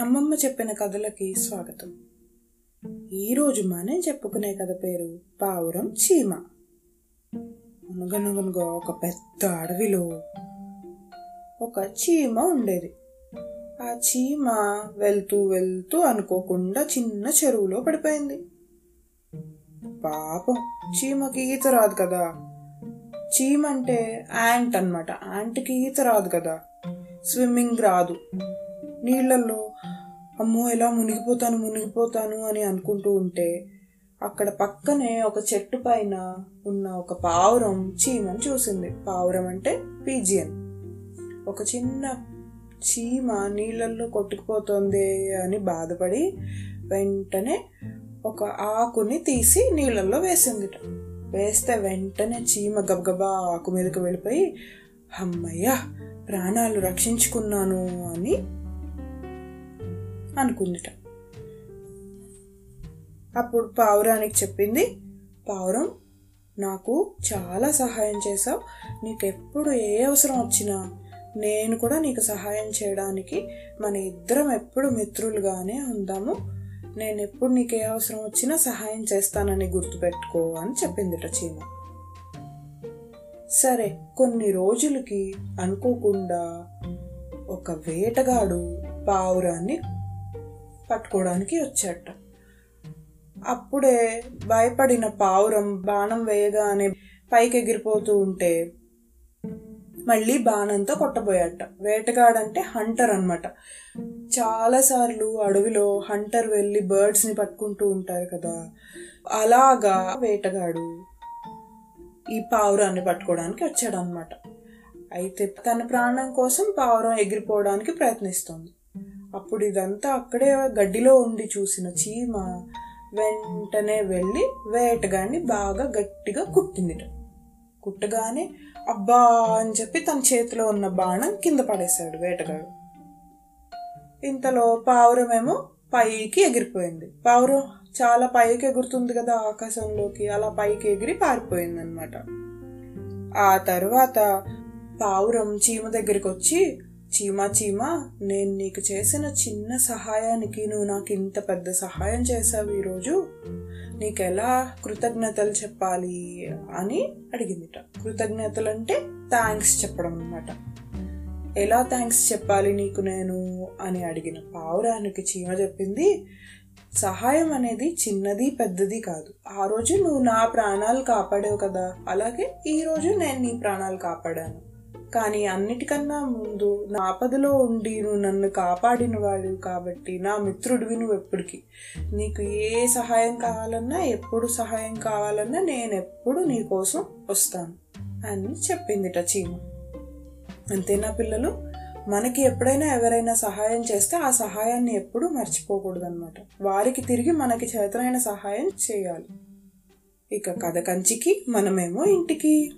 అమ్మమ్మ చెప్పిన కథలకి స్వాగతం. ఈరోజు మనం చెప్పుకునే కథ పేరు పావురం చీమ. అనగనగనగా ఒక పెద్ద అడవిలో ఒక చీమ ఉండేది. ఆ చీమ వెళ్తూ వెళ్తూ అనుకోకుండా చిన్న చెరువులో పడిపోయింది. పాపం చీమకి ఈత రాదు కదా. చీమ అంటే యాంట్ అనమాట యాంట్కి ఈత రాదు కదా. స్విమ్మింగ్ రాదు. నీళ్ళల్లో అమ్మో ఎలా మునిగిపోతాను మునిగిపోతాను అని అనుకుంటూ ఉంటే అక్కడ పక్కనే ఒక చెట్టు పైన ఉన్న ఒక పావురం చీమని చూసింది. పావురం అంటే పీజియన్. ఒక చిన్న చీమ నీళ్ళల్లో కొట్టుకుపోతుంది అని బాధపడి వెంటనే ఒక ఆకుని తీసి నీళ్ళల్లో వేసిందిట. వేస్తే వెంటనే చీమ గబగబా ఆకు మీదకి వెళ్ళిపోయి అమ్మయ్య ప్రాణాలు రక్షించుకున్నాను అని అనుకుందిట. అప్పుడు పావురానికి చెప్పింది పావురం నాకు చాలా సహాయం చేసావు నీకు ఎప్పుడు ఏ అవసరం వచ్చినా నేను కూడా నీకు సహాయం చేయడానికి మన ఇద్దరం ఎప్పుడు మిత్రులుగానే ఉందాము. నేను ఎప్పుడు నీకు ఏ అవసరం వచ్చినా సహాయం చేస్తానని గుర్తుపెట్టుకో అని చెప్పిందిట చీమ. సరే కొన్ని రోజులకి అనుకోకుండా ఒక వేటగాడు పావురాన్ని పట్టుకోవడానికి వచ్చాట. అప్పుడే భయపడిన పావురం బాణం వేయగానే పైకి ఎగిరిపోతూ ఉంటే మళ్ళీ బాణంతో కొట్టబోయాట. వేటగాడంటే హంటర్ అనమాట చాలాసార్లు అడవిలో హంటర్ వెళ్ళి బర్డ్స్ని పట్టుకుంటూ ఉంటారు కదా అలాగా వేటగాడు ఈ పావురాన్ని పట్టుకోవడానికి వచ్చాడు అనమాట అయితే తన ప్రాణం కోసం పావురం ఎగిరిపోవడానికి ప్రయత్నిస్తుంది. అప్పుడు ఇదంతా అక్కడే గడ్డిలో ఉండి చూసిన చీమ వెంటనే వెళ్ళి వేటగాన్ని బాగా గట్టిగా కుట్టిందిట. కుట్టగానే అబ్బా అని చెప్పి తన చేతిలో ఉన్న బాణం కింద పడేశాడు వేటగాడు. ఇంతలో పావురమేమో పైకి ఎగిరిపోయింది. పావురం చాలా పైకి ఎగురుతుంది కదా ఆకాశంలోకి అలా పైకి ఎగిరి పారిపోయింది అనమాట ఆ తర్వాత పావురం చీమ దగ్గరికి వచ్చి చీమా చీమా నేను నీకు చేసిన చిన్న సహాయానికి నువ్వు నాకు ఇంత పెద్ద సహాయం చేసావు ఈరోజు. నీకు ఎలా కృతజ్ఞతలు చెప్పాలి అని అడిగిందిట. కృతజ్ఞతలు అంటే థ్యాంక్స్ చెప్పడం అనమాట ఎలా థ్యాంక్స్ చెప్పాలి నీకు నేను అని అడిగిన పావురానికి చీమ చెప్పింది సహాయం అనేది చిన్నది పెద్దది కాదు. ఆ రోజు నువ్వు నా ప్రాణాలు కాపాడావు కదా. అలాగే ఈ రోజు నేను నీ ప్రాణాలు కాపాడాను. కానీ అన్నిటికన్నా ముందు నా ఆపదలో ఉండి నువ్వు నన్ను కాపాడిన వాడు కాబట్టి నా మిత్రుడివి నువ్వు ఎప్పటికీ. నీకు ఏ సహాయం కావాలన్నా ఎప్పుడు సహాయం కావాలన్నా నేను ఎప్పుడు నీ కోసం వస్తాను అని చెప్పిందిట చీమ. అంతేనా పిల్లలు? మనకి ఎప్పుడైనా ఎవరైనా సహాయం చేస్తే ఆ సహాయాన్ని ఎప్పుడూ మర్చిపోకూడదన్నమాట. వారికి తిరిగి మనకి చేతనైన సహాయం చేయాలి. ఇక కథ కంచికి మనమేమో ఇంటికి.